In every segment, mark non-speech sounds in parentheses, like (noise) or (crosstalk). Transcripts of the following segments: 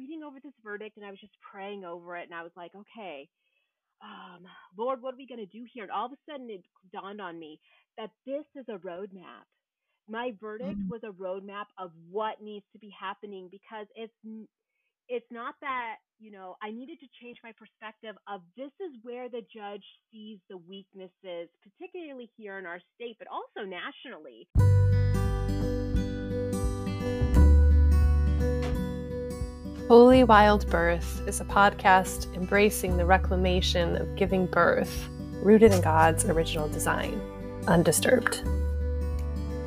reading over this verdict and I was just praying over it and I was like, okay, um, Lord, what are we going to do here? And all of a sudden it dawned on me that this is a roadmap. My verdict Mm. was a roadmap of what needs to be happening because it's it's not that you know I needed to change my perspective of this is where the judge sees the weaknesses, particularly here in our state, but also nationally. Holy Wild Birth is a podcast embracing the reclamation of giving birth, rooted in God's original design, undisturbed.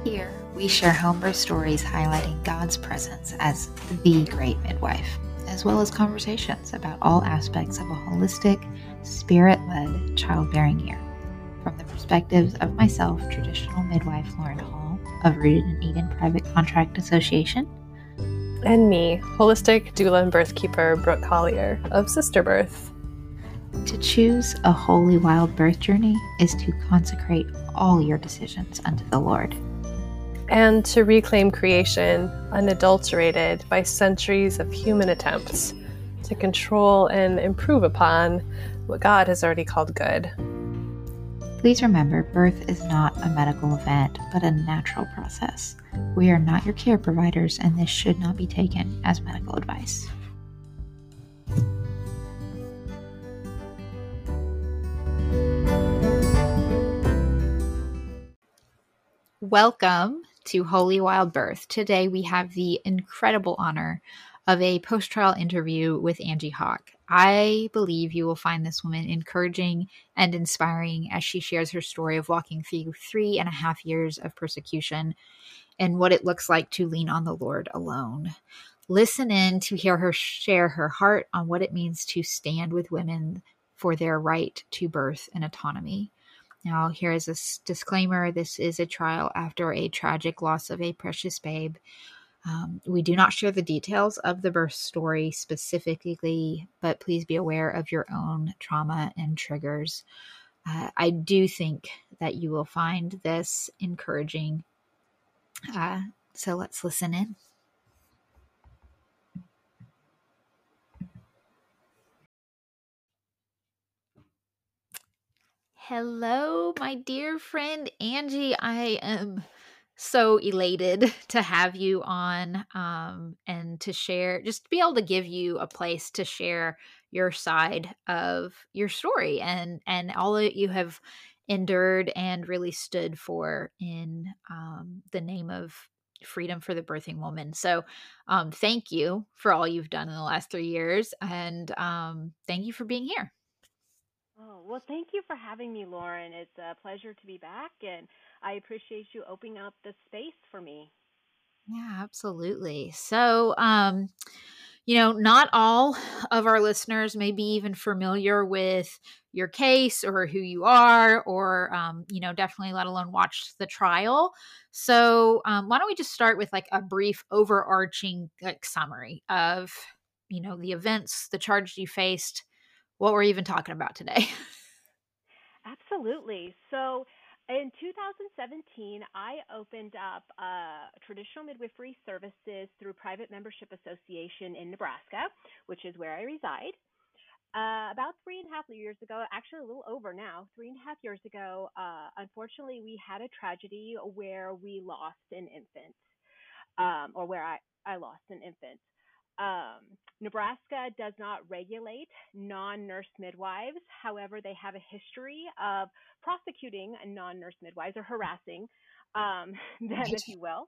Here, we share homebirth stories highlighting God's presence as the great midwife, as well as conversations about all aspects of a holistic, spirit led childbearing year. From the perspectives of myself, traditional midwife Lauren Hall of Rooted in Eden Private Contract Association, And me, holistic doula and birthkeeper Brooke Collier of Sister Birth. to choose a holy wild birth journey is to consecrate all your decisions unto the Lord. And to reclaim creation unadulterated by centuries of human attempts to control and improve upon what God has already called good. Please remember, birth is not a medical event, but a natural process. We are not your care providers, and this should not be taken as medical advice. Welcome to Holy Wild Birth. Today we have the incredible honor of a post trial interview with Angee Hock. I believe you will find this woman encouraging and inspiring as she shares her story of walking through three and a half years of persecution and what it looks like to lean on the Lord alone. Listen in to hear her share her heart on what it means to stand with women for their right to birth and autonomy. Now, here is a disclaimer this is a trial after a tragic loss of a precious babe. Um, we do not share the details of the birth story specifically, but please be aware of your own trauma and triggers. Uh, I do think that you will find this encouraging. Uh, so let's listen in. Hello, my dear friend Angee. I am so elated (laughs) to have you on um, and to share, just to be able to give you a place to share your side of your story and and all that you have endured and really stood for in um, the name of freedom for the birthing woman. So, um, thank you for all you've done in the last three years, and um, thank you for being here. Oh, well, thank you for having me, Lauren. It's a pleasure to be back, and I appreciate you opening up the space for me. Yeah, absolutely. So, um, you know, not all of our listeners may be even familiar with your case or who you are, or, um, you know, definitely let alone watch the trial. So, um, why don't we just start with like a brief overarching like summary of, you know, the events, the charges you faced, what we're even talking about today. (laughs) Absolutely. So, in 2017, I opened up uh, traditional midwifery services through Private Membership Association in Nebraska, which is where I reside. Uh, about three and a half years ago, actually a little over now, three and a half years ago, uh, unfortunately, we had a tragedy where we lost an infant, um, or where I, I lost an infant. Um, Nebraska does not regulate non nurse midwives. However, they have a history of prosecuting non nurse midwives or harassing um, (laughs) them, Right. if you will.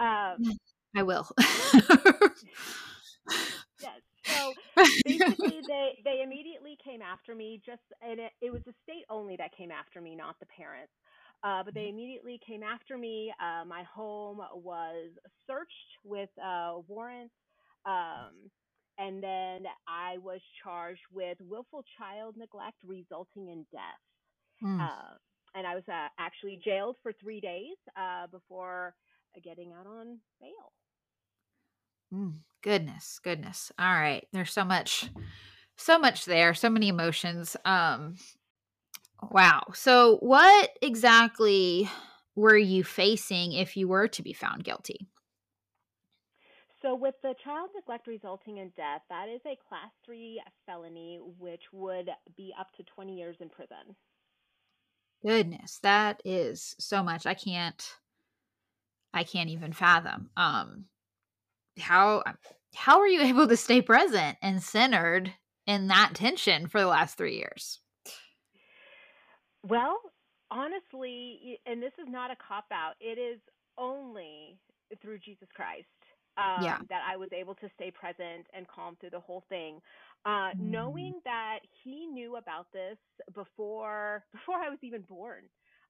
Um, (laughs) I will. yes. So (laughs) basically they they immediately came after me just and it, it was the state only that came after me not the parents uh, but they immediately came after me uh, my home was searched with uh, warrants um, and then i was charged with willful child neglect resulting in death Hmm. uh, and i was uh, actually jailed for three days uh, before getting out on bail Mm, goodness, goodness. All right. There's so much so much there, so many emotions. Um wow. So what exactly were you facing if you were to be found guilty? So, with the child neglect resulting in death, that is a class three felony, which would be up to 20 years in prison. Goodness, that is so much. I can't, I can't even fathom. Um, how how are you (laughs) able to stay present and centered in that tension for the last three years? Well, honestly, and this is not a cop out. It is only through Jesus Christ um, yeah. that I was able to stay present and calm through the whole thing. Uh, mm. Knowing that he knew about this before (laughs) before I was even born,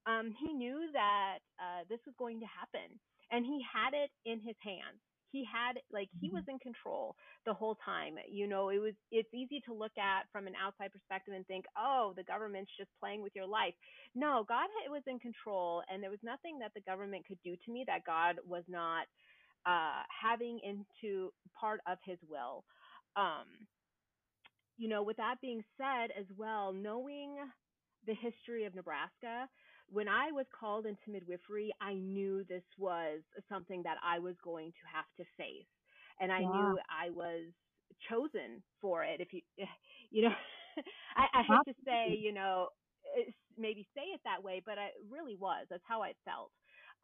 um, he knew that uh, this was going to happen, and he had it in his hands he had like he was mm-hmm. in control the whole time you know it was it's easy to look at from an outside perspective and think oh the government's just playing with your life no god was in control and there was nothing that the government could do to me that god was not uh having into part of his will um you know with that being said as well knowing the history of nebraska when I was called into midwifery, I knew this was something that I was going to have to face. And I knew I was chosen for it. If you, you know, (laughs) I, I hate to say, you know, maybe say it that way, but I really was. That's how I felt.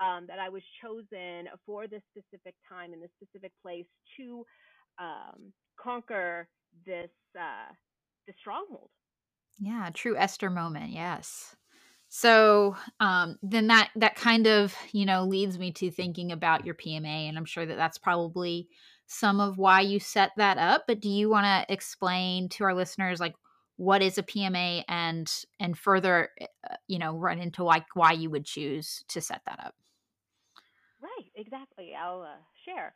Um, that I was chosen for this specific time in this specific place to um, conquer this uh, this stronghold. Yeah, true Esther moment. Yes. So um, then that that kind of you know leads me to thinking about your PMA, and I'm sure that that's probably some of why you set that up. But do you want to explain to our listeners like what is a PMA and and further uh, you know run into like why you would choose to set that up? Right, exactly. I'll uh, share.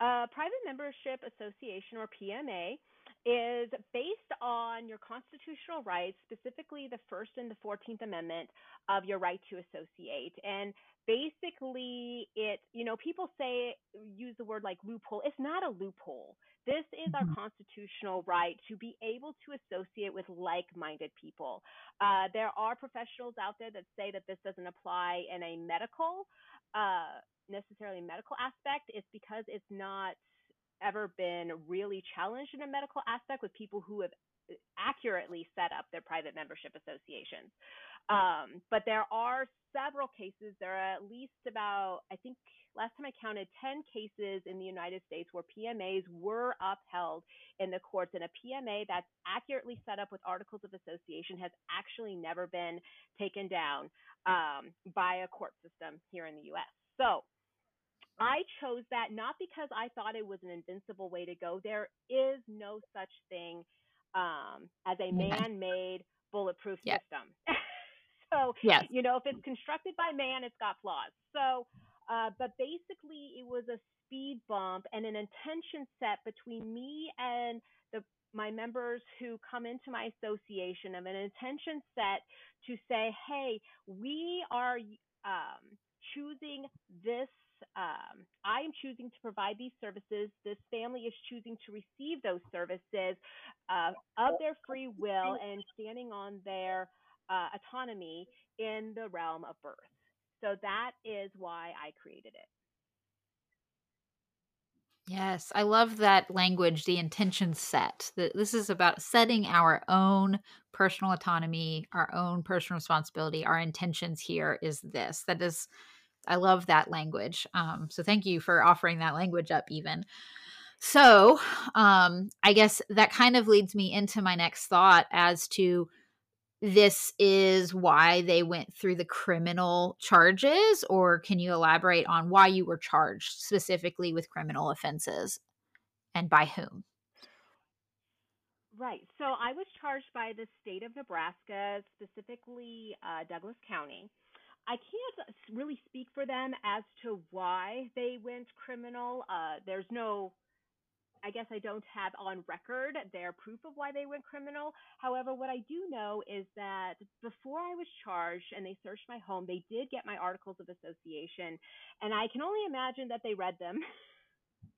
Uh, private Membership Association or PMA is based on your constitutional rights, specifically the First and the Fourteenth Amendment of your right to associate. And basically, it, you know, people say, use the word like loophole. It's not a loophole. This is our mm-hmm. constitutional right to be able to associate with like minded people. Uh, there are professionals out there that say that this doesn't apply in a medical, uh, necessarily medical aspect. It's because it's not ever been really challenged in a medical aspect with people who have uh, accurately set up their private membership associations. Um, but there are several cases. There are at least about, I think last time I counted, 10 cases in the United States where PMAs were upheld in the courts. And a PMA that's accurately set up with articles of association has actually never been taken down um, by a court system here in the US. So I chose that not because I thought it was an invincible way to go. There is no such thing um, as a man made bulletproof yes. system. (laughs) so, yes. you know, if it's constructed by man, it's got flaws. So, uh, but basically, it was a speed bump and an intention set between me and the my members who come into my association of an intention set to say, hey, we are um, choosing this um, I am choosing to provide these services. This family is choosing to receive those services uh, of their free will and standing on their uh, autonomy in the realm of birth. So that is why I created it. Yes, I love that language, the intention set. This is about setting our own personal autonomy, our own personal responsibility. Our intentions here is this. That is I love that language. Um, so thank you for offering that language up, even. So um, I guess that kind of leads me into my next thought as to this is why they went through the criminal charges, or can you elaborate on why you were charged specifically with criminal offenses and by whom? Right. So I was charged by the state of Nebraska, specifically uh, Douglas County. I can't really speak for them as to why they went criminal. Uh, there's no, I guess I don't have on record their proof of why they went criminal. However, what I do know is that before I was charged and they searched my home, they did get my articles of association, and I can only imagine that they read them. (laughs)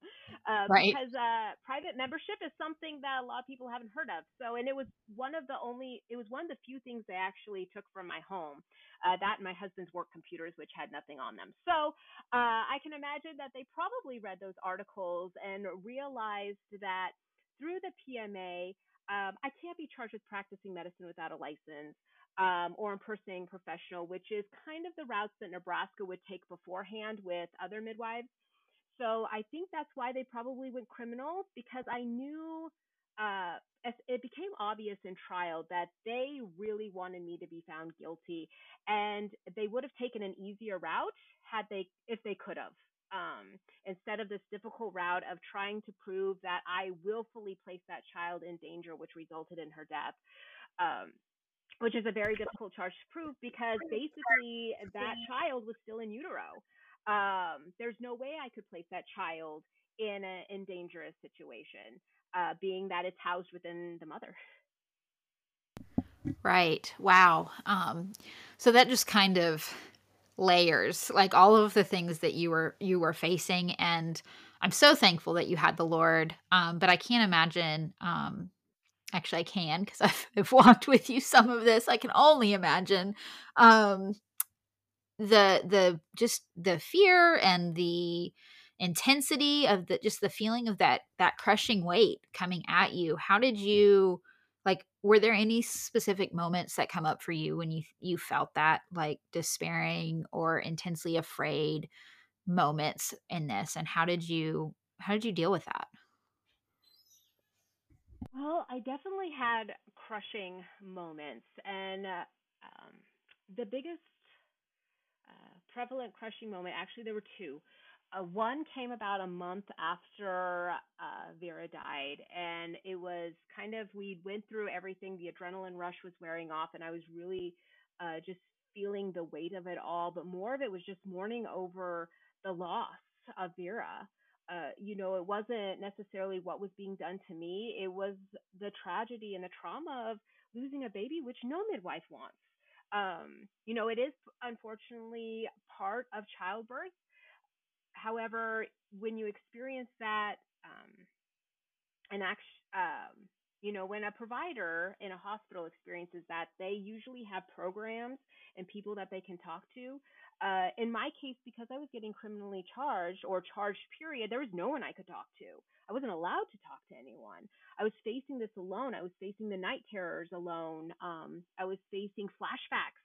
(laughs) uh, right. because uh, private membership is something that a lot of people haven't heard of. So, and it was one of the only, it was one of the few things they actually took from my home. Uh, that and my husband's work computers, which had nothing on them. So, uh, I can imagine that they probably read those articles and realized that through the PMA, um, I can't be charged with practicing medicine without a license um, or impersonating professional, which is kind of the routes that Nebraska would take beforehand with other midwives. So I think that's why they probably went criminal because I knew uh, it became obvious in trial that they really wanted me to be found guilty, and they would have taken an easier route had they if they could have. Um, instead of this difficult route of trying to prove that I willfully placed that child in danger, which resulted in her death. Um, which is a very difficult charge to prove because basically that child was still in utero. Um, there's no way I could place that child in a in dangerous situation, uh, being that it's housed within the mother. Right. Wow. Um, so that just kind of layers like all of the things that you were you were facing and i'm so thankful that you had the lord um, but i can't imagine um, actually i can because I've, (laughs) I've walked with you some of this i can only imagine um the the just the fear and the intensity of the just the feeling of that that crushing weight coming at you how did you like were there any specific moments that come up for you when you you felt that like despairing or intensely afraid moments in this and how did you how did you deal with that? Well, I definitely had crushing moments, and uh, um, the biggest prevalent crushing moment, actually, there were two. Uh, one came about a month after uh, Vera died, and it was kind of we went through everything. The adrenaline rush was wearing off, and I was really uh, just feeling the weight of it all. But more of it was just mourning over the loss of Vera. Uh, you know, it wasn't necessarily what was being done to me. It was the tragedy and the trauma of losing a baby, which no midwife wants. Um, you know, it is unfortunately part of childbirth. However, when you experience that, um, and actually, um, you know, when a provider in a hospital experiences that, they usually have programs and people that they can talk to uh, in my case, because I was getting criminally charged or charged, period, there was no one I could talk to. I wasn't allowed to talk to anyone. I was facing this alone. I was facing the night terrors alone. Um, I was facing flashbacks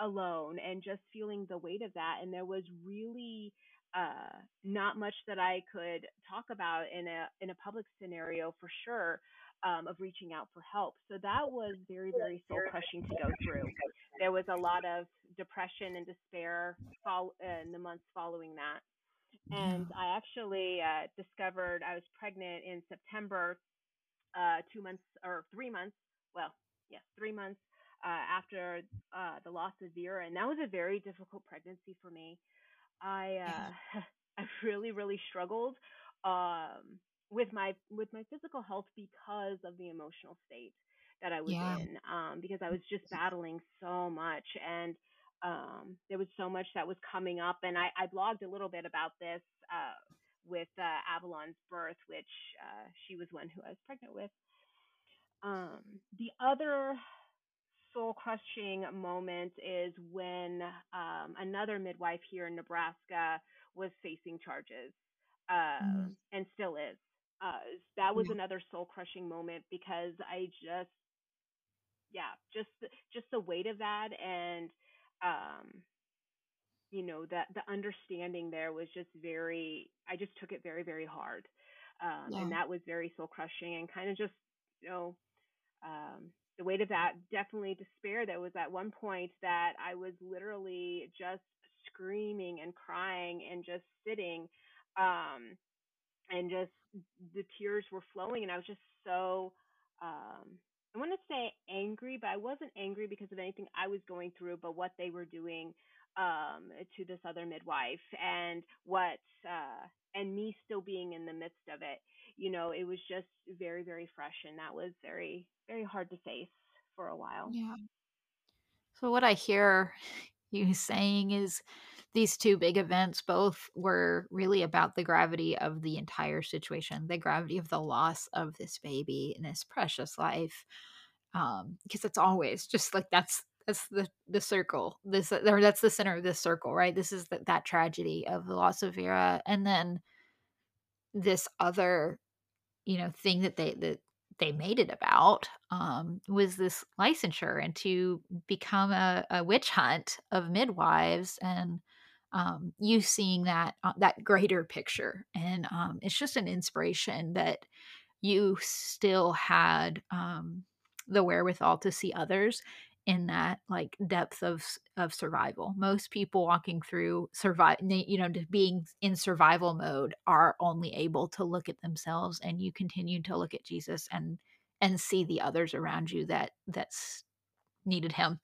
alone and just feeling the weight of that. And there was really uh, not much that I could talk about in a in a public scenario for sure um, of reaching out for help. So that was very, very soul crushing to go through. There was a lot of depression and despair fol- in the months following that. And I actually uh, discovered I was pregnant in September, uh, two months or three months. Well, yes, three months uh, after uh, the loss of Vera, and that was a very difficult pregnancy for me. I uh, (laughs) I really, really struggled. Um, with my with my physical health because of the emotional state that I was yeah. in um, because I was just battling so much and um, there was so much that was coming up and I, I blogged a little bit about this uh, with uh, Avalon's birth which uh, she was one who I was pregnant with. Um, the other soul crushing moment is when um, another midwife here in Nebraska was facing charges mm. and still is. Uh, that was another soul crushing moment because I just, yeah, just just the weight of that and, um, you know, that the understanding there was just very. I just took it very very hard, um, yeah. and that was very soul crushing and kind of just, you know, um, the weight of that definitely despair. There was at one point that I was literally just screaming and crying and just sitting um, and just the tears were flowing and I was just so um I want to say angry, but I wasn't angry because of anything I was going through, but what they were doing um to this other midwife and what uh and me still being in the midst of it. You know, it was just very very fresh and that was very very hard to face for a while. Yeah. So what I hear (laughs) you saying is these two big events both were really about the gravity of the entire situation, the gravity of the loss of this baby and this precious life. Um, because it's always just like that's that's the the circle. This or that's the center of this circle, right? This is the, that tragedy of the loss of Vera, and then this other, you know, thing that they that they made it about um, was this licensure and to become a, a witch hunt of midwives and um, you seeing that uh, that greater picture. And um, it's just an inspiration that you still had um, the wherewithal to see others in that like depth of of survival. Most people walking through survive you know being in survival mode are only able to look at themselves and you continue to look at jesus and and see the others around you that that's needed him.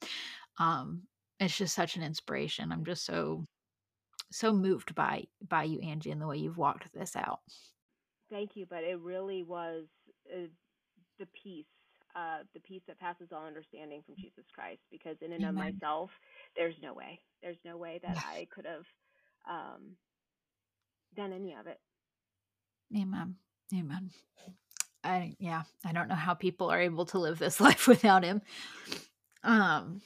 Um it's just such an inspiration. I'm just so so moved by by you angee and the way you've walked this out thank you but it really was uh, the peace uh, the peace that passes all understanding from Jesus Christ. Because in and Amen. of myself, there's no way. There's no way that I could have um, done any of it. Amen. Amen. I yeah, I don't know how people are able to live this (laughs) life without him. Um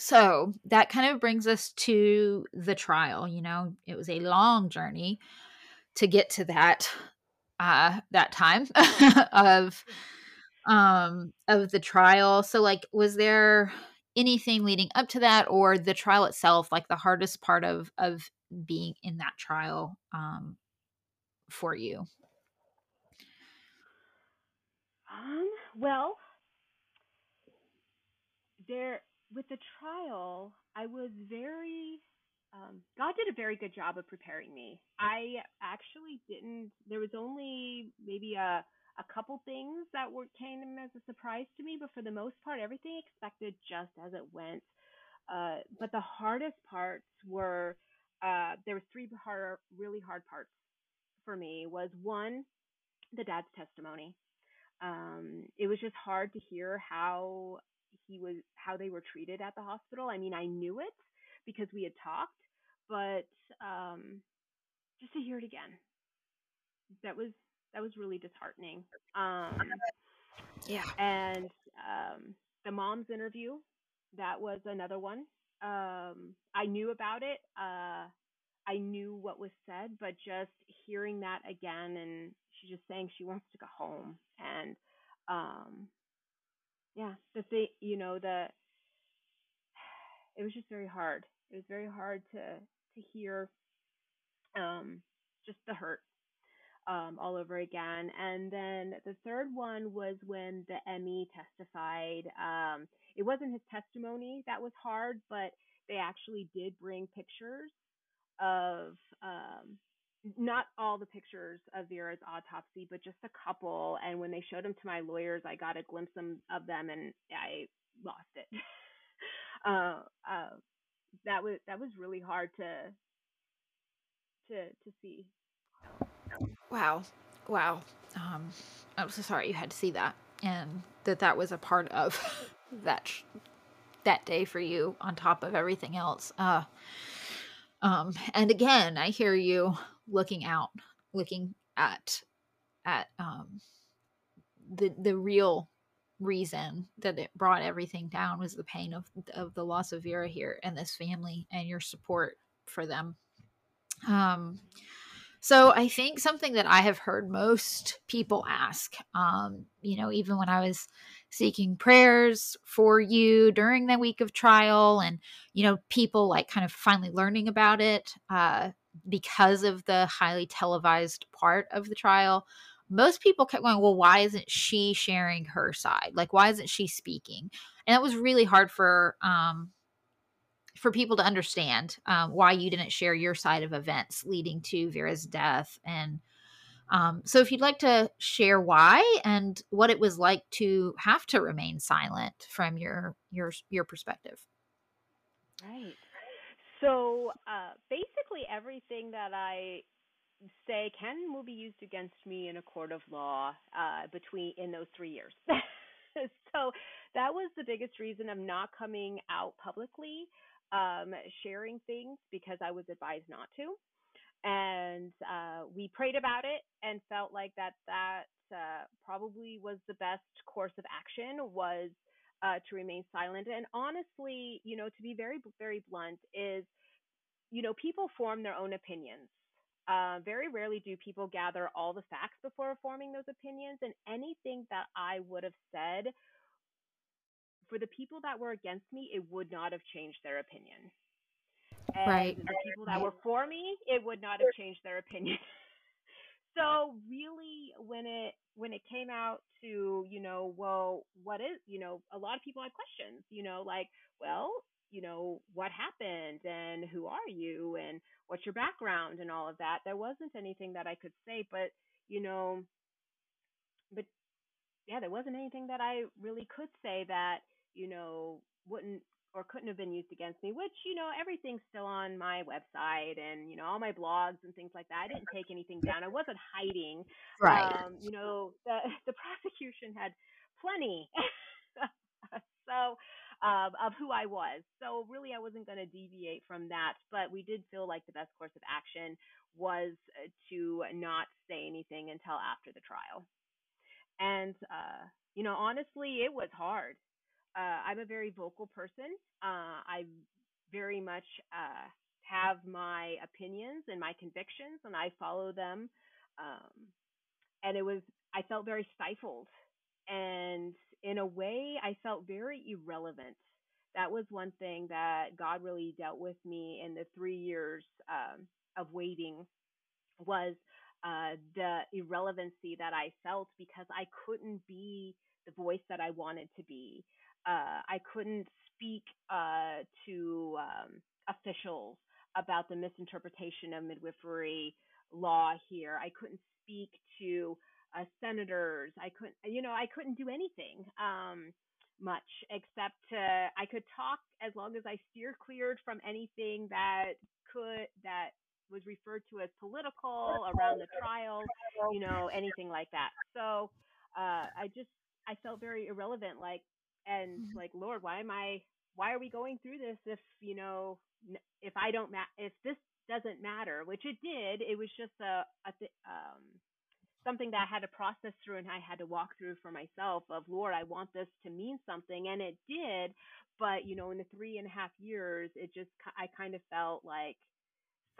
so that kind of brings us to the trial, you know, it was a long journey to get to that uh that time (laughs) of um of the trial. So like was there anything leading up to that or the trial itself like the hardest part of of being in that trial um for you? Um well there with the trial i was very um, God did a very good job of preparing me. I actually didn't. There was only maybe a a couple things that were came as a surprise to me, but for the most part, everything expected just as it went. Uh, but the hardest parts were uh, there was three hard, really hard parts for me. Was one, the dad's testimony. Um, it was just hard to hear how he was, how they were treated at the hospital. I mean, I knew it because we had talked, but um, just to hear it again, that was that was really disheartening. Um, yeah. And um, the mom's interview, that was another one. Um, I knew about it. Uh, I knew what was said, but just hearing that again, and she's just saying she wants to go home, and um, yeah, the thing, you know, the (sighs) it was just very hard. It was very hard to to hear um, just the hurt um, all over again. And then the third one was when the ME testified. Um, it wasn't his testimony that was hard, but they actually did bring pictures of um, not all the pictures of Vera's autopsy, but just a couple. And when they showed them to my lawyers, I got a glimpse of them and I lost it. (laughs) uh, uh, that was that was really hard to to to see. Wow. Wow. Um, I'm so sorry you had to see that and that that was a part of (laughs) that that day for you on top of everything else. Uh, um, and again, I hear you looking out, looking at at um, the the real reason that it brought everything down was the pain of of the loss of Vera here and this family and your support for them. Um, so I think something that I have heard most people ask, um, you know, even when I was seeking prayers for you during the week of trial, and you know, people like kind of finally learning about it uh, because of the highly televised part of the trial. Most people kept going, well, why isn't she sharing her side? Like, why isn't she speaking? And it was really hard for um, for people to understand um, why you didn't share your side of events leading to Vera's death. And um, so, if you'd like to share why and what it was like to have to remain silent from your your your perspective. Right. So uh, basically, everything that I say can will be used against me in a court of law uh, between in those three years. (laughs) so that was the biggest reason of not coming out publicly um, sharing things because I was advised not to. And uh, we prayed about it and felt like that that uh, probably was the best course of action was uh, to remain silent. And honestly, you know, to be very very blunt, is you know people form their own opinions. Uh, very rarely do people gather all the facts before forming those opinions, and anything that I would have said for the people that were against me, it would not have changed their opinion. And Right. the people that were for me, it would not have changed their opinion. (laughs) so really when it when it came out to, you know, well, what is, you know, a lot of people had questions, you know, like, well, you know, what happened and who are you and what's your background and all of that. There wasn't anything that I could say, but you know, but yeah, there wasn't anything that I really could say that, you know, wouldn't or couldn't have been used against me, which, you know, everything's still on my website and, you know, all my blogs and things like that. I didn't take anything down. I wasn't hiding. Right. Um, you know, the (laughs) the prosecution had plenty (laughs) so um, of who I was. So really I wasn't going to deviate from that, but we did feel like the best course of action was uh, to not say anything until after the trial. And, uh, you know, honestly, it was hard. Uh, I'm a very vocal person. Uh, I very much uh, have my opinions and my convictions, and I follow them. Um, and it was, I felt very stifled. And in a way, I felt very irrelevant. That was one thing that God really dealt with me in the three years um, of waiting was uh, the irrelevancy that I felt because I couldn't be the voice that I wanted to be. Uh, I couldn't speak uh, to um, officials about the misinterpretation of midwifery law here. I couldn't speak to uh, senators. I couldn't, you know, I couldn't do anything um, much except I could talk as long as I steer cleared from anything that could that was referred to as political around the trial, you know, anything like that. So uh, I just I felt very irrelevant, like and Mhm. like Lord, why am I? Why are we going through this if you know if I don't ma- if this doesn't matter, which it did. It was just a, a th- um, something that I had to process through and I had to walk through for myself of Lord, I want this to mean something. And it did. But, you know, in the three and a half years, it just, I kind of felt like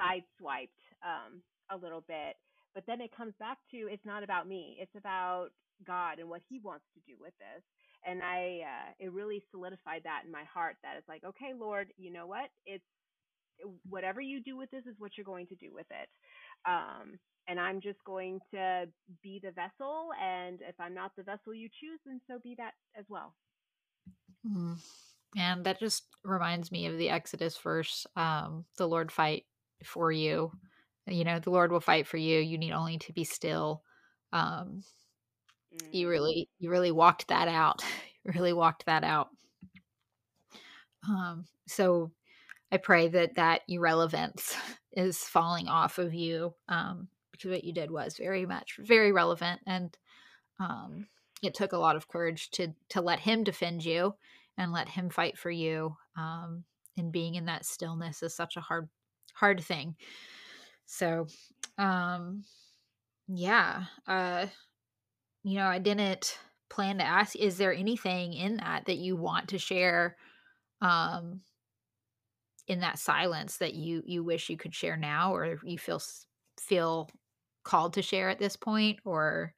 sideswiped um, a little bit. But then it comes back to it's not about me, it's about God and what He wants to do with this. And I, uh, it really solidified that in my heart that it's like, okay, Lord, you know what? It's whatever you do with this is what you're going to do with it. Um, and I'm just going to be the vessel. And if I'm not the vessel you choose, then so be that as well. Mm. And that just reminds me of the Exodus verse um, the Lord fight for you. You know, the Lord will fight for you. You need only to be still. Um, you Mm. really, you really walked that out. (laughs) really walked that out. Um, so I pray that that irrelevance (laughs) is falling off of you um, because what you did was very much very relevant, and um, it took a lot of courage to to let him defend you and let him fight for you. Um, and being in that stillness is such a hard hard thing. So, um, yeah, uh, you know, I didn't plan to ask. Is there anything in that that you want to share? Um, in that silence that you you wish you could share now or you feel feel called to share at this point or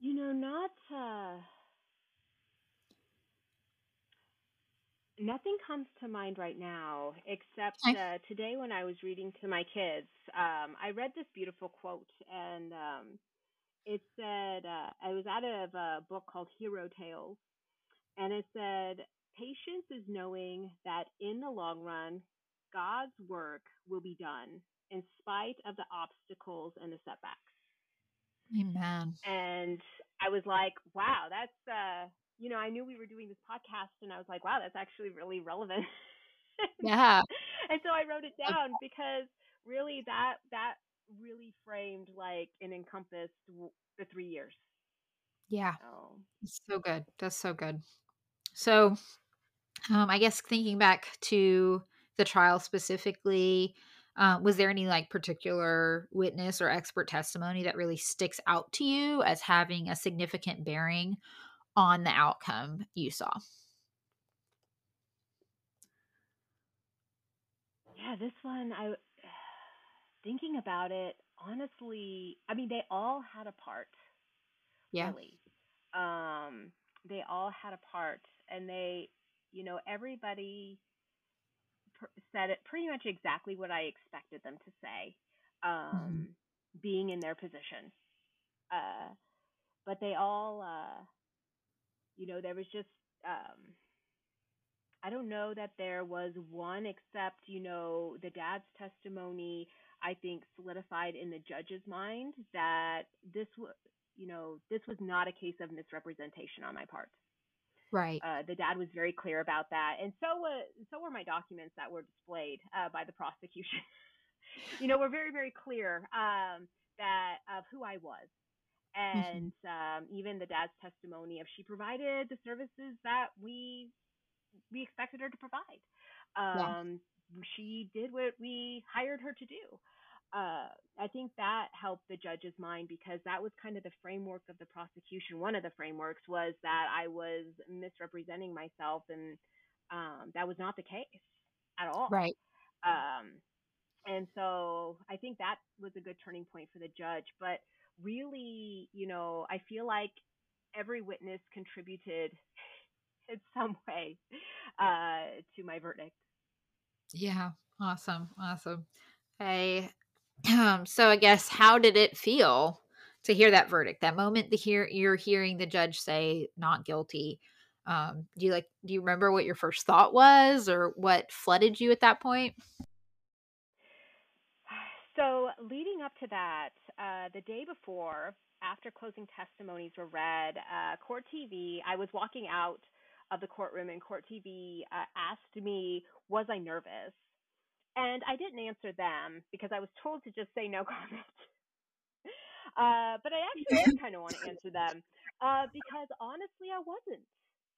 You know, not uh, nothing comes to mind right now except uh, today when I was reading to my kids, um, I read this beautiful quote, and um, it said uh, I was out of a book called Hero Tales, and it said, "Patience is knowing that in the long run, God's work will be done in spite of the obstacles and the setbacks." amen and I was like, wow, that's uh, you know, I knew we were doing this podcast, and I was like, wow, that's actually really relevant. (laughs) yeah and so I wrote it down because really that that really framed like and encompassed w- the three years. yeah So so good that's so good So, um, I guess thinking back to the trial specifically, uh, was there any like particular witness or expert testimony that really sticks out to you as having a significant bearing on the outcome you saw? Yeah, this one I (sighs) thinking about it, honestly, I mean they all had a part, Yeah. really. Um they all had a part and they, you know, everybody pr- said it pretty much exactly what I expected them to say. hmm Um being in their position. Uh but they all uh you know, there was just um I don't know that there was one except, you know, the dad's testimony, I think solidified in the judge's mind that this was, you know, this was not a case of misrepresentation on my part. Right. Uh, the dad was very clear about that, and so uh, so were my documents that were displayed uh, by the prosecution. (laughs) you know, were very very clear um, that of who I was, hmm and um, even the dad's testimony of she provided the services that we we expected her to provide. Yeah. Um, she did what we hired her to do. Uh, I think that helped the judge's mind because that was kind of the framework of the prosecution. One of the frameworks was that I was misrepresenting myself, and um, that was not the case at all. Right. Um, and so I think that was a good turning point for the judge. But really, you know, I feel like every witness contributed (laughs) in some way uh, to my verdict. Yeah. Awesome. Awesome. I (clears throat) um so I guess how did it feel to hear that verdict? That moment to hear you're hearing the judge say not guilty. Um do you like do you remember what your first thought was or what flooded you at that point? So, leading up to that, uh, the day before, after closing testimonies were read, uh, Court TV, I was walking out of the courtroom, and Court TV uh, asked me, Was I nervous? And I didn't answer them because I was told to just say no (laughs) comment. Uh, but I actually did kind of want to answer them uh, because honestly, I wasn't.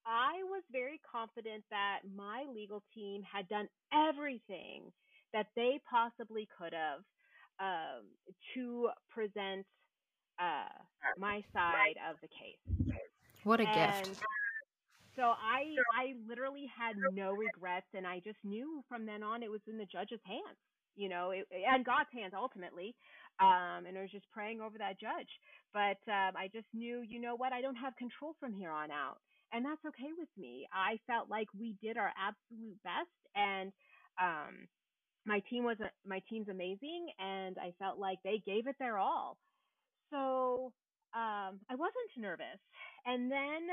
I was very confident that my legal team had done everything that they possibly could have um, to present uh, my side of the case. What a gift. So I I literally had no regrets, and I just knew from then on it was in the judge's hands, you know, it, and God's hands ultimately. Um, and I was just praying over that judge. But um, I just knew, you know what, I don't have control from here on out, and that's okay with me. I felt like we did our absolute best, and um, my team was my team's amazing, and I felt like they gave it their all. So um, I wasn't nervous. And then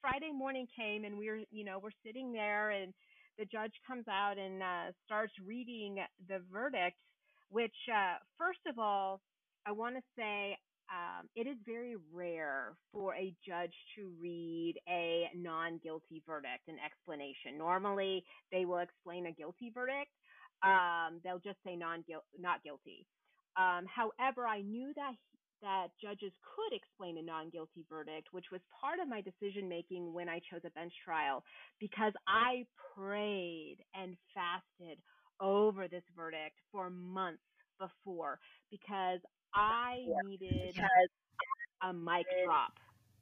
Friday morning came, and we were, you know, we're sitting there, and the judge comes out and uh, starts reading the verdict. Which, uh, first of all, I want to say um, it is very rare for a judge to read a non-guilty verdict, an explanation. Normally, they will explain a guilty verdict. Um, they'll just say non not guilty. Um, however, I knew that that judges could explain a non guilty verdict, which was part of my decision making when I chose a bench trial, because I prayed and fasted over this verdict for months before because I needed a mic drop.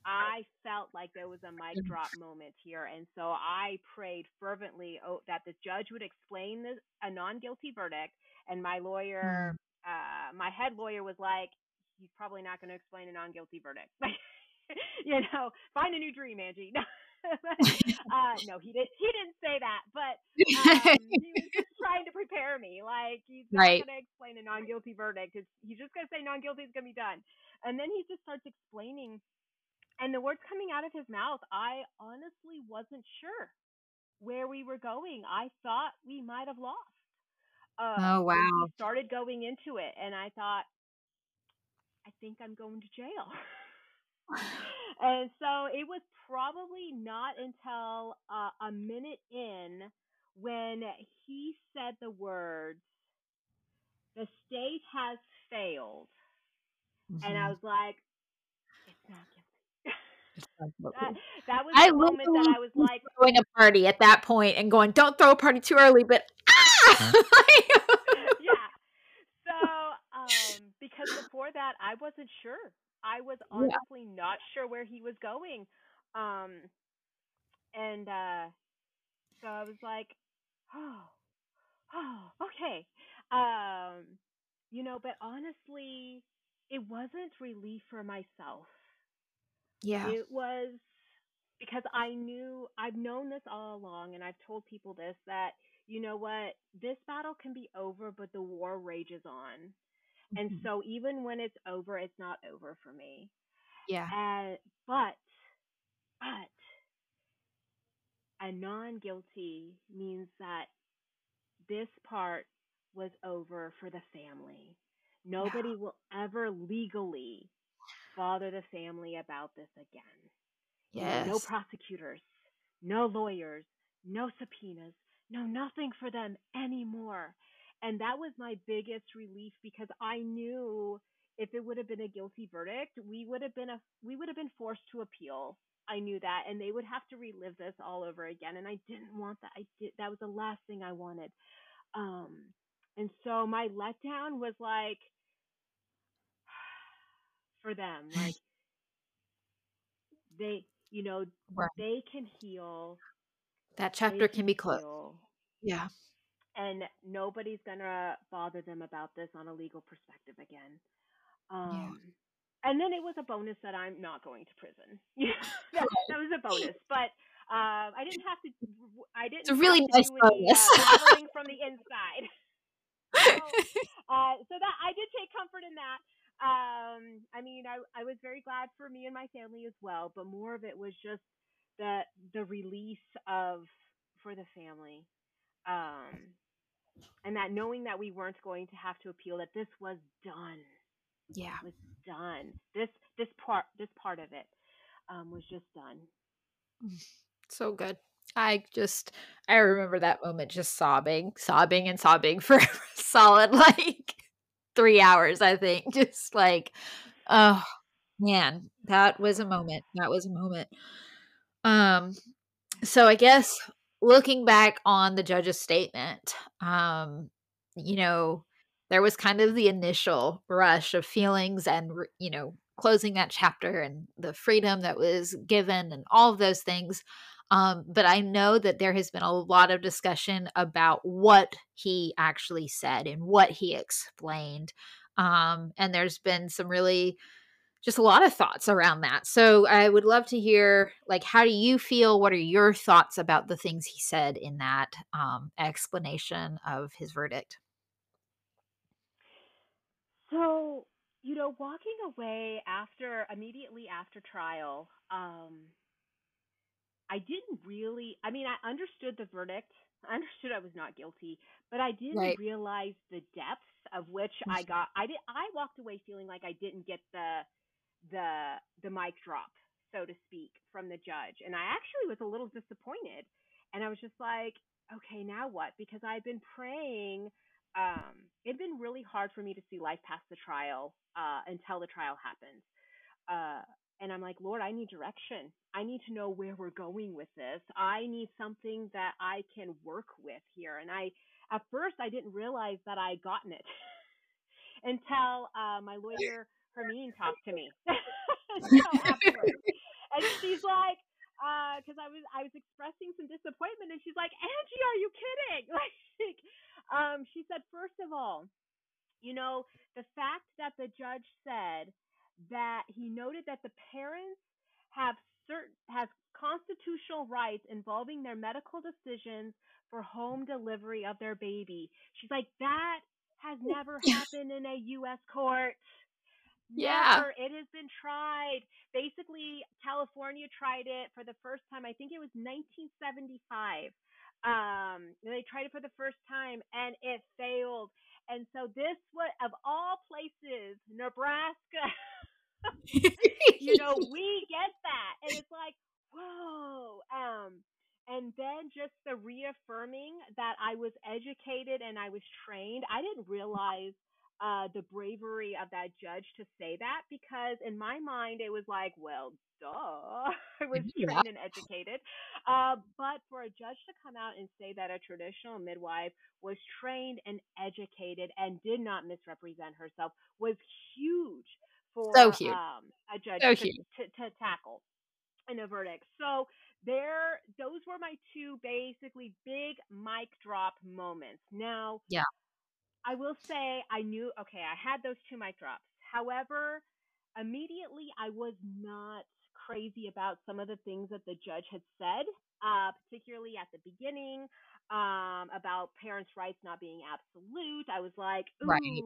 I felt like there was a mic drop moment here, and so I prayed fervently oh, that the judge would explain this, a non-guilty verdict. And my lawyer, Mm. uh, my head lawyer, was like, "He's probably not going to explain a non-guilty verdict." (laughs) you know, find a new dream, Angee. (laughs) uh, no, he didn't. He didn't say that, but um, he was (laughs) just trying to prepare me. Like he's not right. going to explain a non-guilty verdict. It's, he's just going to say non-guilty is going to be done, and then he just starts explaining and the words coming out of his mouth, I honestly wasn't sure where we were going. I thought we might have lost Oh um, wow. started going into it, and I thought, I think I'm going to jail. (laughs) and so it was probably not until uh, a minute in when he said the words, "The state has failed," and I Mhm. was like, "It's not guilty." That, that was the moment that I was like throwing a party at that point and going, "Don't throw a party too early," but (laughs) ah! (laughs) yeah. So, (laughs) um, because before that, I wasn't sure. I was honestly yeah. not sure where he was going, um, and uh, so I was like, "Oh, oh, okay." Um, you know, but honestly, it wasn't relief for myself yeah. It was because I knew, I've known this all along, and I've told people this that, you know what, this battle can be over, but the war rages on. And mm-hmm. so even when it's over, it's not over for me. Yeah. And, but, but, a non guilty means that this part was over for the family. Nobody yeah. will ever legally bother the family about this again. Yes. No prosecutors, no lawyers, no subpoenas, no nothing for them anymore. And that was my biggest relief because I knew if it would have been a guilty verdict, we would have been a we would have been forced to appeal. I knew that and they would have to relive this all over again and I didn't want that. I did that was the last thing I wanted. Um and so my letdown was like for them. Like they, you know, right. they can heal. That chapter can, can, be closed. Yeah. And nobody's gonna bother them about this on a legal perspective again. Um, yeah. And then it was a bonus that I'm not going to prison. (laughs) that, that was a bonus, but uh, I didn't have to. I didn't. It's a really nice bonus. (laughs) The, uh, from the inside. (laughs) So, uh, so that I did take comfort in that. Um, I mean, I, I was very glad for me and my family as well, but more of it was just the the release of for the family. Um, and that knowing that we weren't going to have to appeal, that this was done. Yeah. It was done. This this part this part of it um, was just done. (sighs) So good. I just I remember that moment just sobbing, sobbing and sobbing (laughs) for solid like three hours, I think. (laughs) Just like, oh man, that was a moment. That was a moment. Um, so I guess looking back on the judge's statement, um, you know, there was kind of the initial rush of feelings and, you know, closing that chapter and the freedom that was given and all of those things. Um, but I know that there has been a lot of discussion about what he actually said and what he explained. Um, and there's been some really just a lot of thoughts around that. So I would love to hear like how do you feel? What are your thoughts about the things he said in that um, explanation of his verdict? So, you know, walking away after immediately after trial, um, I didn't really, I mean, I understood the verdict. (laughs) I understood I was not guilty, but I didn't right. realize the depth of which I got. I did. I walked away feeling like I didn't get the the the mic drop, so to speak, from the judge, and I actually was a little disappointed. And I was just like, okay, now what? Because I've been praying. Um, it'd been really hard for me to see life past the trial uh, until the trial happened. Uh, and I'm like, Lord, I need direction. I need to know where we're going with this. I need something that I can work with here. And I, at first, I didn't realize that I would gotten it (laughs) until uh, my lawyer Hermine talked to me. (laughs) (laughs) and she's like, because uh, I was I was expressing some disappointment, and she's like, Angee, are you kidding? Like, um, she said, first of all, you know, the fact that the judge said that he noted that the parents have certain have constitutional rights involving their medical decisions for home delivery of their baby. She's like, that has never happened in a U.S. court. Yeah. Never. It has been tried. Basically, California tried it for the first time. I think it was 1975. Um, they tried it for the first time and it failed. And so this was of all places, Nebraska (laughs) you know, (laughs) we get that. And it's like, whoa. Um, and then just the reaffirming that I was educated and I was trained. I didn't realize uh, the bravery of that judge to say that because in my mind it was like, well, duh, (laughs) I was trained and educated. Uh, but for a judge to come out and say that a traditional midwife was trained and educated and did not misrepresent herself was huge for So huge. um, a judge So to, huge. to, to tackle in a verdict. So there, those were my two basically big mic drop moments. Now, Yeah. I will say I knew, okay, I had those two mic drops. However, immediately I was not crazy about some of the things that the judge had said, uh, particularly at the beginning um, about parents' rights not being absolute. I was like, Right.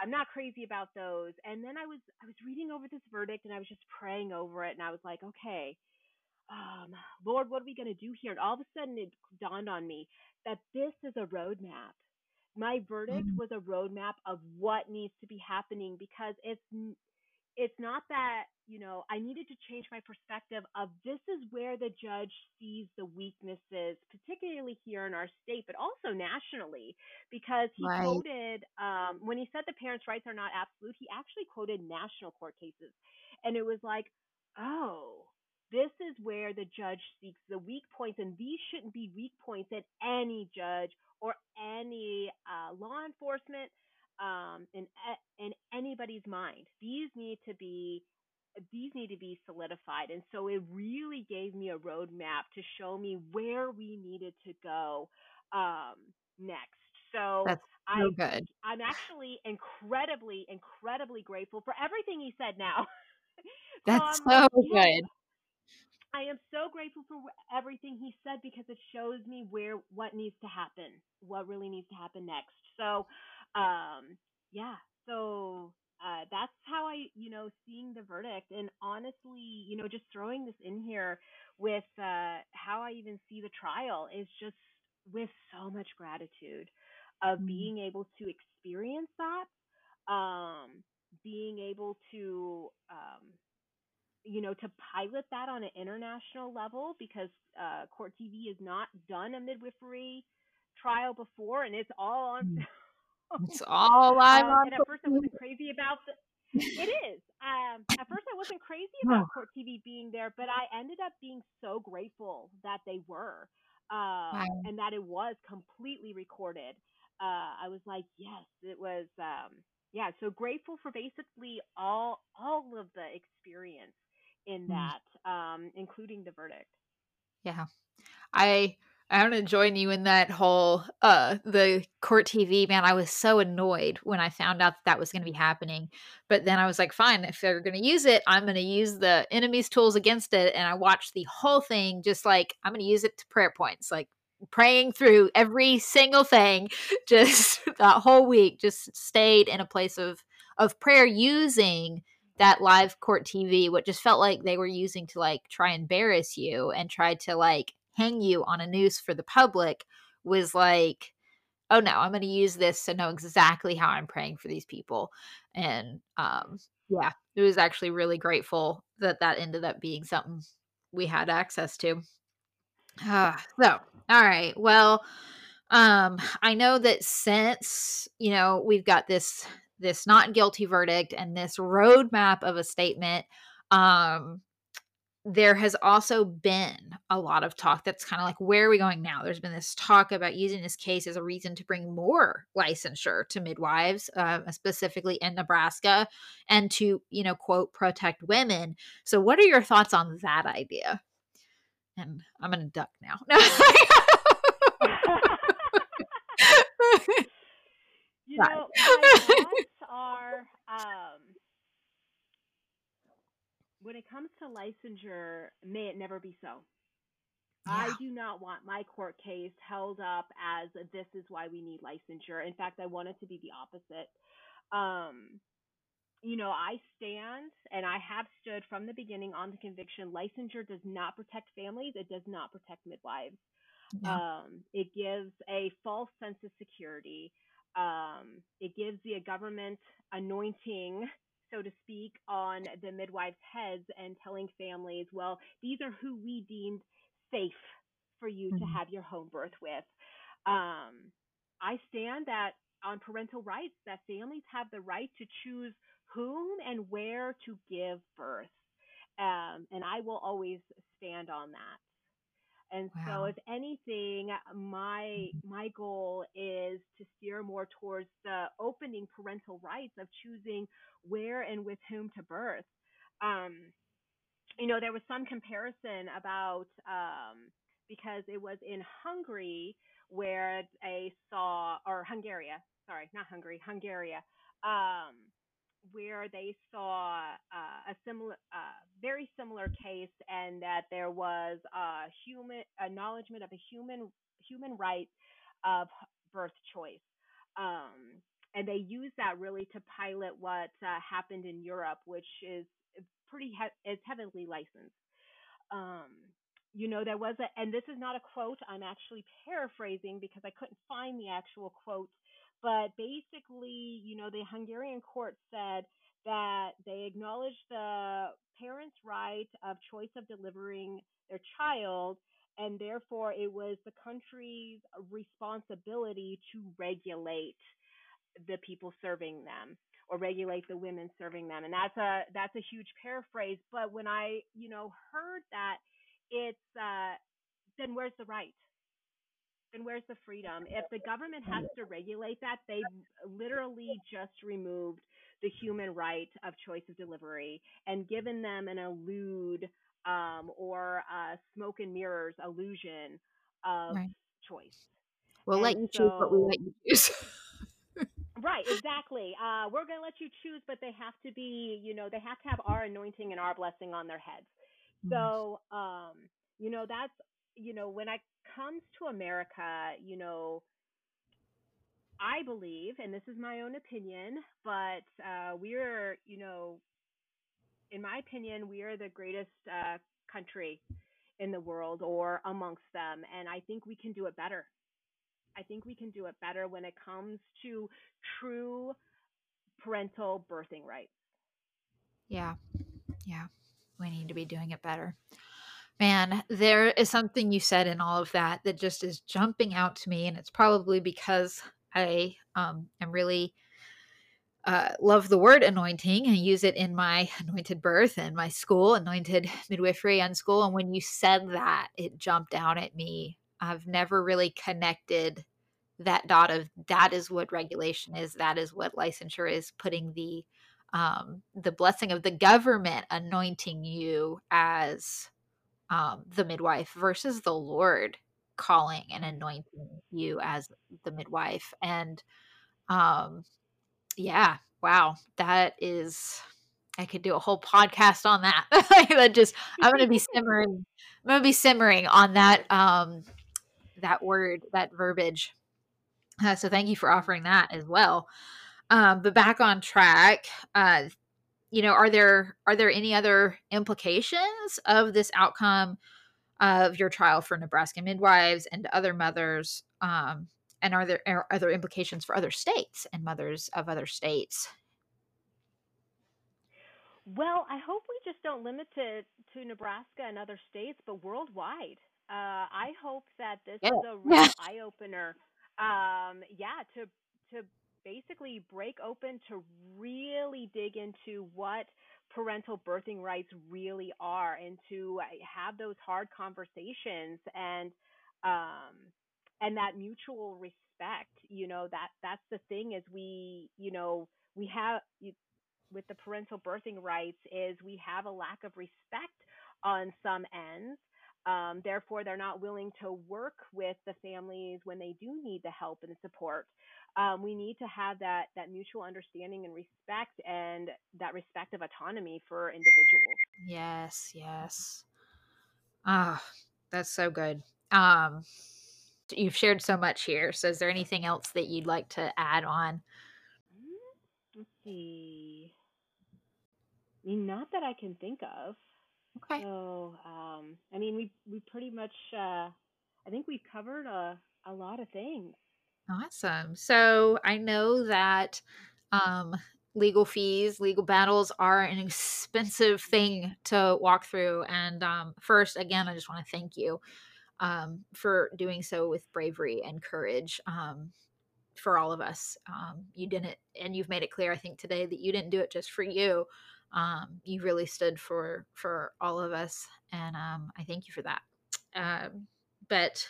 I'm not crazy about those. And then I was I was reading over this verdict and I was just praying over it and I was like, okay, um, Lord, what are we gonna do here? And all of a sudden it dawned on me that this is a roadmap. My verdict Mm. was a roadmap of what needs to be happening because it's it's not that you know i needed to change my perspective of this is where the judge sees the weaknesses particularly here in our state but also nationally because he Right. quoted um, when he said the parents rights are not absolute he actually quoted national court cases and it was like oh this is where the judge seeks the weak points and these shouldn't be weak points in any judge or any uh, law enforcement um, in in anybody's mind. These need to be these need to be solidified, and so it really gave me a roadmap to show me where we needed to go um, next. So That's I so good. I'm actually incredibly incredibly grateful for everything he said now. (laughs) That's I'm so good. I am so grateful for everything he said because it shows me where what needs to happen, what really needs to happen next. So, um, yeah. So uh, that's how I, you know, seeing the verdict, and honestly, you know, just throwing this in here with uh, how I even see the trial is just with so much gratitude of Mm. being able to experience that, um, being able to. Um, you know, to pilot that on an international level because uh, Court TV has not done a midwifery trial before, and it's all on. (laughs) (laughs) Mm. It's all (laughs) live um, on and at first, I wasn't crazy about the. It (laughs) is. Um, at first, I wasn't crazy about Court TV being there, but I ended up being so grateful that they were, um, Wow. and that it was completely recorded. Uh, I was like, yes, it was. Um, yeah, so grateful for basically all all of the experience in Mm. that, um, including the verdict. Yeah. I I want to join you in that whole uh the court TV man. I was so annoyed when I found out that that was going to be happening. But then I was like, fine, if they're going to use it, I'm going to use the enemy's tools against it. And I watched the whole thing just like I'm going to use it to prayer points, like praying through every single thing (laughs) just that whole week just stayed in a place of of prayer using that live court TV, what just felt like they were using to like try and embarrass you and try to like hang you on a noose for the public was like, oh no, I'm going to use this to know exactly how I'm praying for these people. And um, yeah, it was actually really grateful that that ended up being something we had access to. Uh, so, all right. Well, um, I know that since, you know, we've got this this not guilty verdict and this roadmap of a statement, um, there has also been a lot of talk that's kind of like where are we going now? There's been this talk about using this case as a reason to bring more licensure to midwives uh, specifically in nebraska and to you know quote protect women. So what are your thoughts on that idea? And i'm gonna duck now. (laughs) (laughs) You know, my thoughts (laughs) are um, when it comes to licensure, may it never be so. I do not want my court case held up as this is why we need licensure. In fact, I want it to be the opposite. Um, you know, I stand and I have stood from the beginning on the conviction licensure does not protect families, it does not protect midwives. Yeah. Um, it gives a false sense of security. Um, it gives the government anointing, so to speak, on the midwives' heads and telling families, well, these are who we deemed safe for you to Mhm. have your home birth with. Um, I stand that on parental rights that families have the right to choose whom and where to give birth. Um, and I will always stand on that. And wow. so, if anything, my mm-hmm. my goal is to steer more towards the opening parental rights of choosing where and with whom to birth. Um, you know, there was some comparison about um, because it was in Hungary where a saw or Hungary, sorry, not Hungary, Hungary, um, where they saw uh, a similar, uh, very similar case, and that there was a human acknowledgement of a human human right of birth choice. Um, and they use that really to pilot what uh, happened in Europe, which is pretty he- is heavily licensed. Um, you know, there was a, and this is not a quote. I'm actually paraphrasing because I couldn't find the actual quote but basically, you know, the Hungarian court said that they acknowledged the parent's right of choice of delivering their child, and therefore it was the country's responsibility to regulate the people serving them or regulate the women serving them and that's a that's a huge paraphrase but when i you know heard that it's uh then where's the right then where's the freedom? If the government has to regulate that, they've literally just removed the human right of choice of delivery and given them an elude um, or a smoke and mirrors illusion of right. choice. We'll and let you so, choose, but we let you choose. (laughs) right, exactly. Uh, we're going to let you choose, but they have to be, you know, they have to have our anointing and our blessing on their heads. So, um, you know, that's, you know, when I comes to America, you know, I believe, and this is my own opinion, but uh, we're, you know, in my opinion, we are the greatest uh, country in the world or amongst them. And I think we can do it better. I think we can do it better when it comes to true parental birthing rights. Yeah. Yeah. We need to be doing it better. Man, there is something you said in all of that that just is jumping out to me, and it's probably because I um, am really uh, love the word anointing and use it in my (laughs) anointed birth and my school, anointed midwifery and school. And when you said that, it jumped out at me. I've never really connected that dot of that is what regulation is, that is what licensure is, putting the um, the blessing of the government anointing you as um, the midwife versus the Lord calling and anointing you as the midwife. And um, yeah, wow, that is. I could do a whole podcast on that. (laughs) that just I'm gonna be simmering. I'm gonna be simmering on that um that word, that verbiage. Uh, so thank you for offering that as well. Um, but back on track, uh, you know are there are there any other implications of this outcome of your trial for nebraska midwives and other mothers? Um, and are there are other implications for other states and mothers of other states? Well i hope we just don't limit it to nebraska and other states but worldwide. Uh, i hope that this yeah. is a real (laughs) eye opener um, yeah to to basically break open to really dig into what parental birthing rights really are and to uh, have those hard conversations and um and that mutual respect you know that that's the thing is we you know we have with the parental birthing rights is we have a lack of respect on some ends um, therefore, they're not willing to work with the families when they do need the help and the support. Um, we need to have that that mutual understanding and respect and that respect of autonomy for individuals. Yes yes. Ah oh, that's so good. Um you've shared so much here. So is there anything else that you'd like to add on? Mm, let's see. I mean, not that I can think of. Okay. So, um, I mean, we we pretty much, uh, I think we've covered a a lot of things. Awesome. So I know that um, legal fees, legal battles are an expensive thing to walk through. And um, first, again, I just want to thank you um, for doing so with bravery and courage. Um, for all of us. Um, you didn't, and you've made it clear, I think, today that you didn't do it just for you. Um, you really stood for for all of us, and um, I thank you for that. Um, but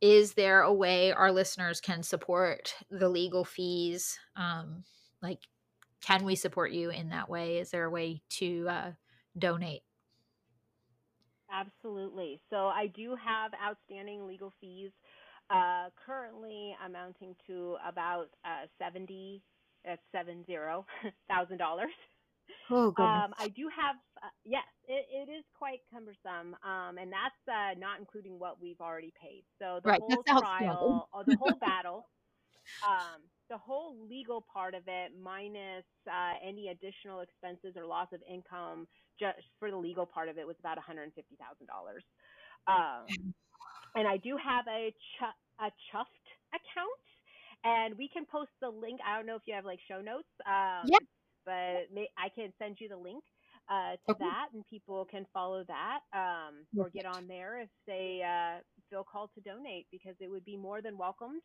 is there a way our listeners can support the legal fees? Um, like, can we support you in that way? Is there a way to uh, donate? Absolutely. So I do have outstanding legal fees uh, currently amounting to about uh, seventy at uh, seven zero thousand dollars. Oh, goodness. Um, I do have, uh, yes, it, it is quite cumbersome, um, and that's uh, not including what we've already paid. So the right, whole trial, or the whole battle, um, the whole legal part of it, minus uh, any additional expenses or loss of income, just for the legal part of it, was about one hundred and fifty thousand dollars. Um, and I do have a ch- a Chuffed account, and we can post the link. I don't know if you have like show notes. Um, yeah. But may- I can send you the link uh, to Okay. that, and people can follow that um, or get on there if they uh, feel called to donate, because it would be more than welcomed.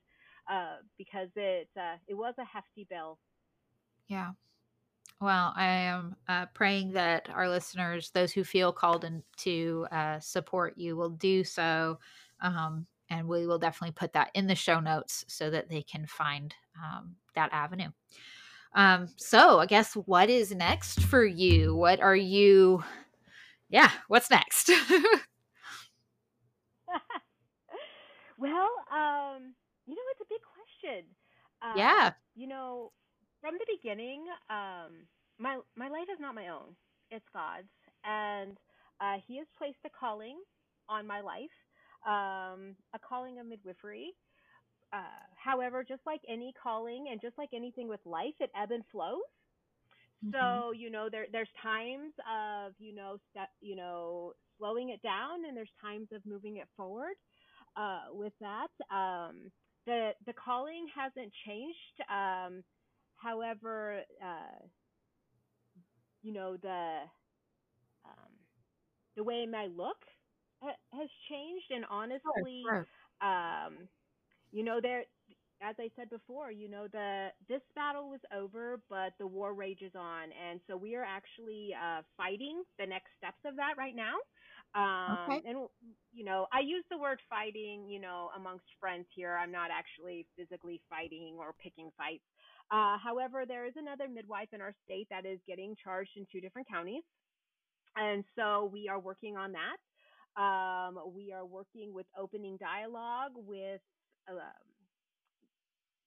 Uh, because it uh, it was a hefty bill. Yeah. Well, I am uh, praying that our listeners, those who feel called in, to uh, support you, will do so. Um, and we will definitely put that in the show notes so that they can find um, that avenue. Um, so, I guess what is next for you? What are you? Yeah, what's next? (laughs) (laughs) well, um, you know, it's a big question. Uh, yeah. You know, from the beginning, um, my my life is not my own; it's God's, and uh, He has placed a calling on my life, um, a calling of midwifery. Uh, however, just like any calling and just like anything with life, it ebb and flows. So you know, there there's times of you know step, you know slowing it down, and there's times of moving it forward. Uh, with that, um, the the calling hasn't changed. Um, however, uh, you know the um, the way my look ha- has changed, and honestly, Sure. um, you know there as I said before, you know the this battle was over, but the war rages on, and so we are actually uh, fighting the next steps of that right now. Um, Okay. and you know, I use the word fighting, you know, amongst friends here. I'm not actually physically fighting or picking fights. Uh, however, there is another midwife in our state that is getting charged in two different counties, and so we are working on that. Um, we are working with opening dialogue with um,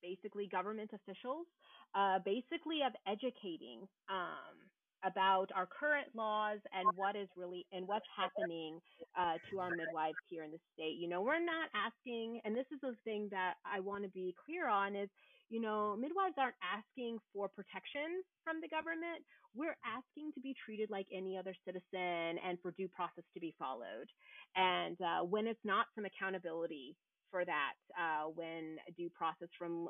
basically government officials, uh, basically of educating um, about our current laws and what is really and what's happening uh, to our midwives here in the state. You know, we're not asking, and this is the thing that I want to be clear on is, you know, midwives aren't asking for protection from the government. We're asking to be treated like any other citizen and for due process to be followed. And uh, when it's not, some accountability for that uh, when due process from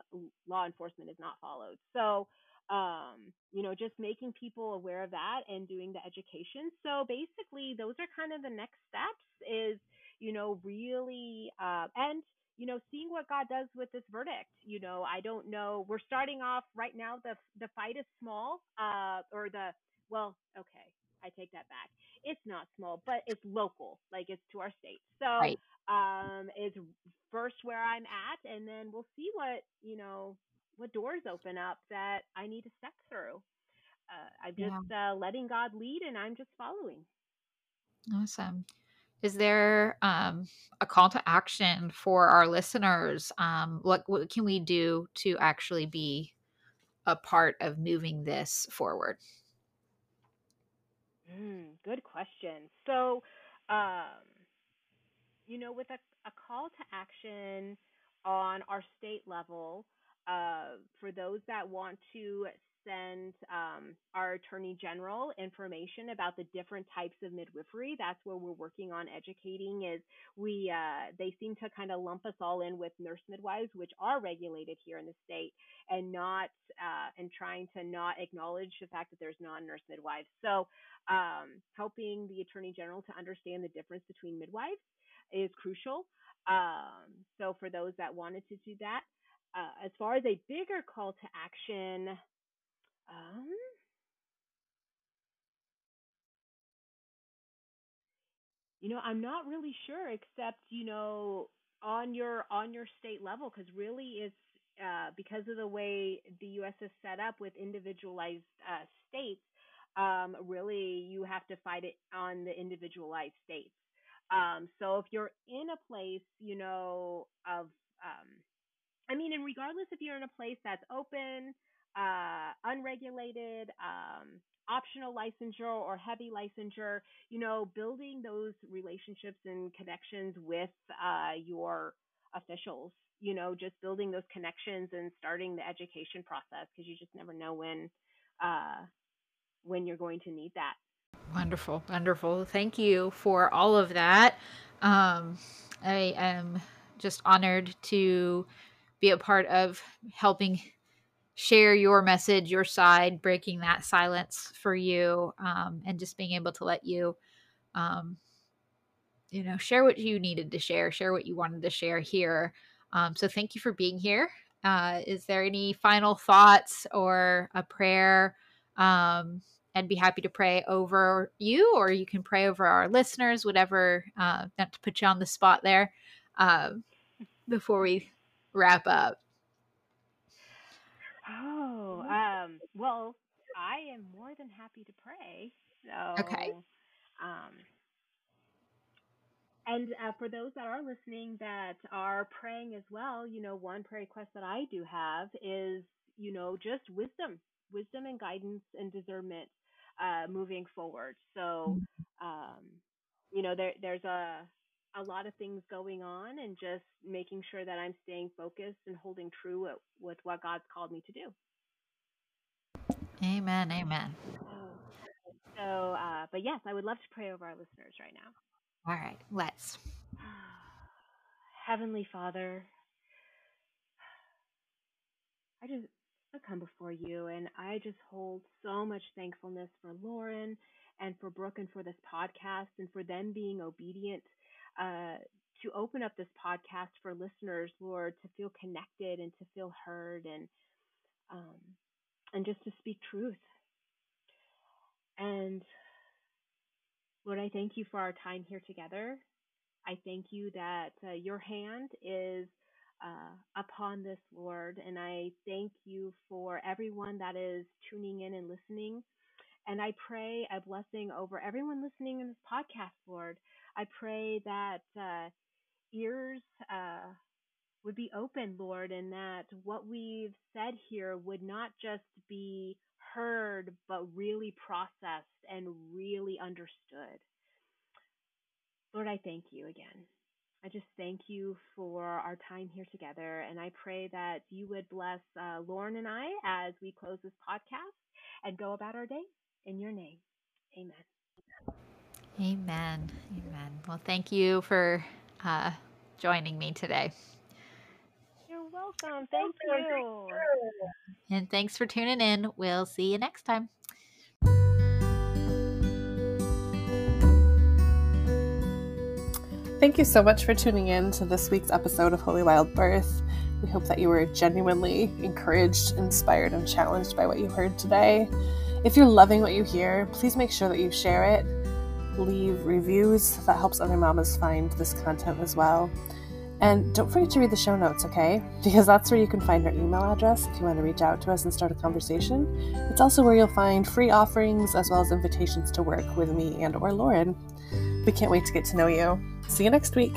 law enforcement is not followed. So, um, you know, just making people aware of that and doing the education. So basically, those are kind of the next steps. Is you know really uh, and you know seeing what God does with this verdict. You know, I don't know. We're starting off right now. The the fight is small, uh, or the well, okay, I take that back. It's not small, but it's local, like it's to our state. So Right. um, is first where I'm at, and then we'll see what you know what doors open up that I need to step through. Uh, I'm Yeah. just uh, letting God lead, and I'm just following. Awesome. Is there um, a call to action for our listeners? Um, what, what can we do to actually be a part of moving this forward? Mm, good question. So, um, you know, with a, a call to action on our state level, uh, for those that want to send um, our attorney general information about the different types of midwifery, that's where we're working on educating. Is we uh, they seem to kind of lump us all in with nurse midwives, which are regulated here in the state, and not uh, and trying to not acknowledge the fact that there's non-nurse midwives. So um, helping the attorney general to understand the difference between midwives is crucial. Um, so for those that wanted to do that, uh, as far as a bigger call to action, um, you know, I'm not really sure, except you know, on your on your state level, because really it's uh, because of the way the U.S. is set up with individualized uh, states. Um, really, you have to fight it on the individualized states. Um, so if you're in a place, you know, of um, I mean, and regardless if you're in a place that's open, uh, unregulated, um, optional licensure or heavy licensure, you know, building those relationships and connections with uh, your officials, you know, just building those connections and starting the education process because you just never know when uh, when you're going to need that. Wonderful, wonderful. Thank you for all of that. Um, I am just honored to be a part of helping share your message, your side, breaking that silence for you, um, and just being able to let you, um, you know, share what you needed to share, share what you wanted to share here. Um, so thank you for being here. Uh, is there any final thoughts or a prayer? Um, I'd be happy to pray over you, or you can pray over our listeners, whatever, uh, not to put you on the spot there uh, before we wrap up. Oh, um, well, I am more than happy to pray. So, okay. Um, and uh, for those that are listening that are praying as well, you know, one prayer request that I do have is, you know, just wisdom, wisdom and guidance and discernment uh, moving forward. So, mm-hmm. um, you know, there there's a a lot of things going on, and just making sure that I'm staying focused and holding true with, with what God's called me to do. Amen. Amen. So, uh, but yes, I would love to pray over our listeners right now. All right, let's. (sighs) Heavenly Father, I just come before you and I just hold so much thankfulness for Lauren and for Brooke and for this podcast and for them being obedient uh, to open up this podcast for listeners, Lord, to feel connected and to feel heard and um, and just to speak truth. And Lord, I thank you for our time here together. I thank you that uh, your hand is uh, upon this, Lord. And I thank you for everyone that is tuning in and listening. And I pray a blessing over everyone listening in this podcast, Lord. I pray that uh, ears uh, would be open, Lord, and that what we've said here would not just be heard, but really processed and really understood. Lord, I thank you again. I just thank you for our time here together. And I pray that you would bless uh, Lauren and I as we close this podcast and go about our day in your name. Amen. Amen. Amen. Well, thank you for uh, joining me today. You're welcome. Thank you. And thanks for tuning in. We'll see you next time. Thank you so much for tuning in to this week's episode of Holy Wild Birth. We hope that you were genuinely encouraged, inspired, and challenged by what you heard today. If you're loving what you hear, please make sure that you share it. Leave reviews. That helps other mamas find this content as well. And don't forget to read the show notes, okay? Because that's where you can find our email address if you want to reach out to us and start a conversation. It's also where you'll find free offerings as well as invitations to work with me and or Lauren. We can't wait to get to know you. See you next week.